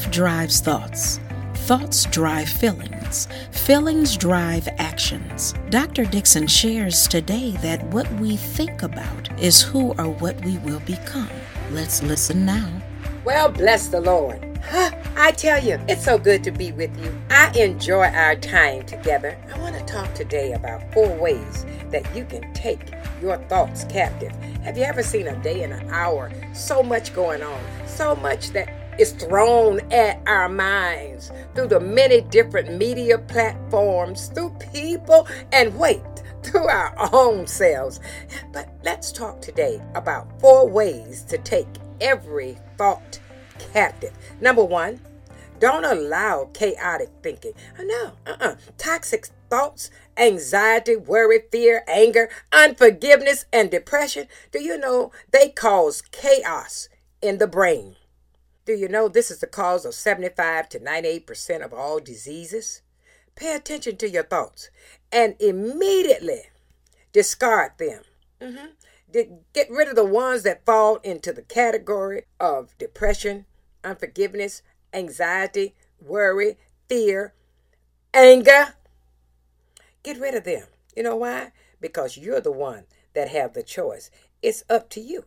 Life drives thoughts. Thoughts drive feelings. Feelings drive actions. Dr. Dixon shares today that what we think about is who or what we will become. Let's listen now. Well, bless the Lord. Huh, I tell you, it's so good to be with you. I enjoy our time together. I want to talk today about four ways that you can take your thoughts captive. Have you ever seen a day and an hour? So much going on, so much that is thrown at our minds through the many different media platforms, through people, and wait, through our own selves. But let's talk today about four ways to take every thought captive. Number one, don't allow chaotic thinking. Oh, no, uh-uh. Toxic thoughts, anxiety, worry, fear, anger, unforgiveness, and depression. Do you know they cause chaos in the brain? Do you know this is the cause of 75 to 98% of all diseases? Pay attention to your thoughts and immediately discard them. Mm-hmm. Get rid of the ones that fall into the category of depression, unforgiveness, anxiety, worry, fear, anger. Get rid of them. You know why? Because you're the one that have the choice. It's up to you.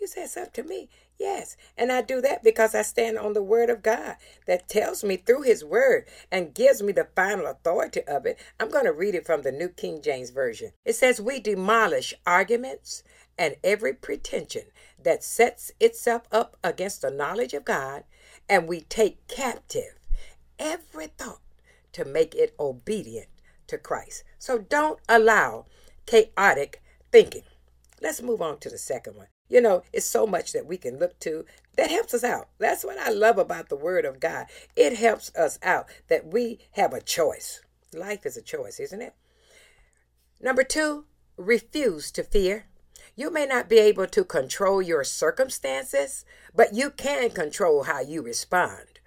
You say it's up to me. Yes. And I do that because I stand on the word of God that tells me through his word and gives me the final authority of it. I'm going to read it from the New King James Version. It says, We demolish arguments and every pretension that sets itself up against the knowledge of God, and we take captive every thought to make it obedient to Christ. So don't allow chaotic thinking. Let's move on to the second one. You know, it's so much that we can look to that helps us out. That's what I love about the Word of God. It helps us out that we have a choice. Life is a choice, isn't it? Number two, refuse to fear. You may not be able to control your circumstances, but you can control how you respond.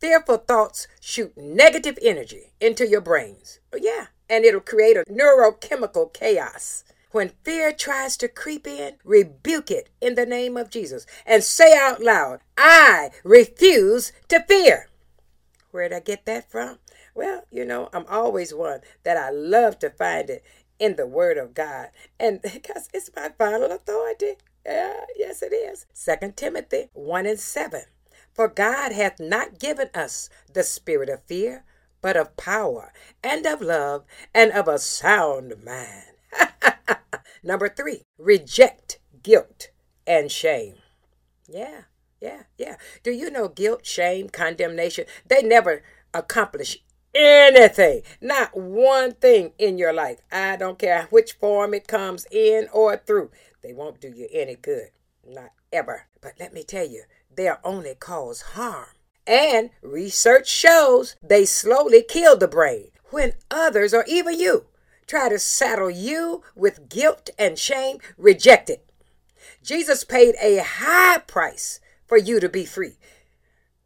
Fearful thoughts shoot negative energy into your brains. Oh, yeah, and it'll create a neurochemical chaos. When fear tries to creep in, rebuke it in the name of Jesus and say out loud, I refuse to fear. Where'd I get that from? Well, you know, I'm always one that I love to find it in the Word of God. And because it's my final authority. Yeah, yes, it is. Second Timothy 1 and 7. For God hath not given us the spirit of fear, but of power and of love and of a sound mind. Number three, reject guilt and shame. Yeah, yeah, yeah. Do you know guilt, shame, condemnation? They never accomplish anything, not one thing in your life. I don't care which form it comes in or through. They won't do you any good. Not ever. But let me tell you, they'll only cause harm. And research shows they slowly kill the brain when others, or even you, try to saddle you with guilt and shame, reject it. Jesus paid a high price for you to be free.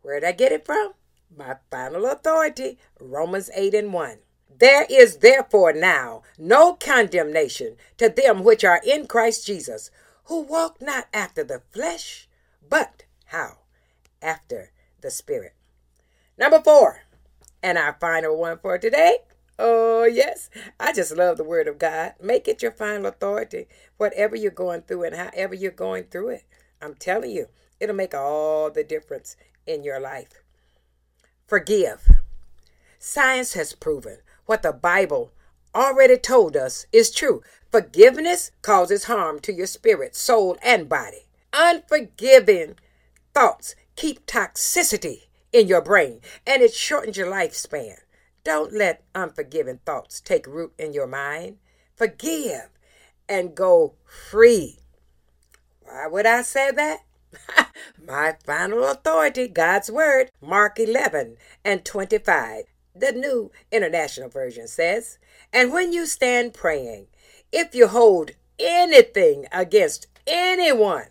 Where'd I get it from? My final authority, Romans 8 and 1. There is therefore now no condemnation to them which are in Christ Jesus, who walk not after the flesh, but how? After the Spirit. Number four, and our final one for today. Oh, yes. I just love the Word of God. Make it your final authority, whatever you're going through and however you're going through it. I'm telling you, it'll make all the difference in your life. Forgive. Science has proven what the Bible already told us is true. Forgiveness causes harm to your spirit, soul, and body. Unforgiving thoughts keep toxicity in your brain and it shortens your lifespan. Don't let unforgiving thoughts take root in your mind. Forgive and go free. Why would I say that? My final authority, God's Word, Mark 11 and 25. The New International Version says, And when you stand praying, if you hold anything against anyone,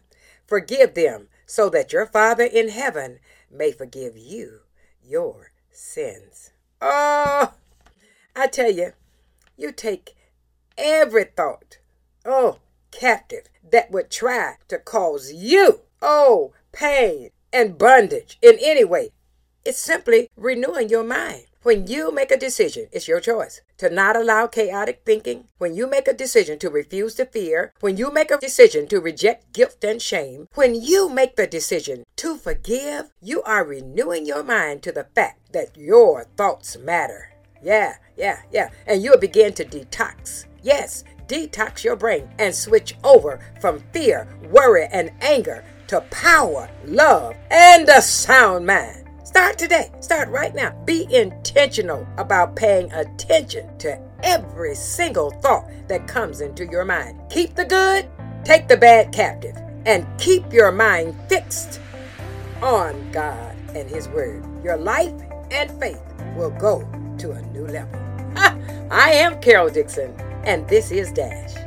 forgive them, so that your Father in heaven may forgive you your sins. Oh, I tell you, you take every thought, oh, captive that would try to cause you, oh, pain and bondage in any way. It's simply renewing your mind. When you make a decision, it's your choice to not allow chaotic thinking. When you make a decision to refuse to fear, when you make a decision to reject guilt and shame, when you make the decision to forgive, you are renewing your mind to the fact that your thoughts matter. Yeah, yeah, yeah. And you'll begin to detox. Yes, detox your brain and switch over from fear, worry, and anger to power, love, and a sound mind. Start today. Start right now. Be intentional about paying attention to every single thought that comes into your mind. Keep the good, take the bad captive, and keep your mind fixed on God and His Word. Your life and faith will go to a new level. I am Carol Dixon, and this is Dash.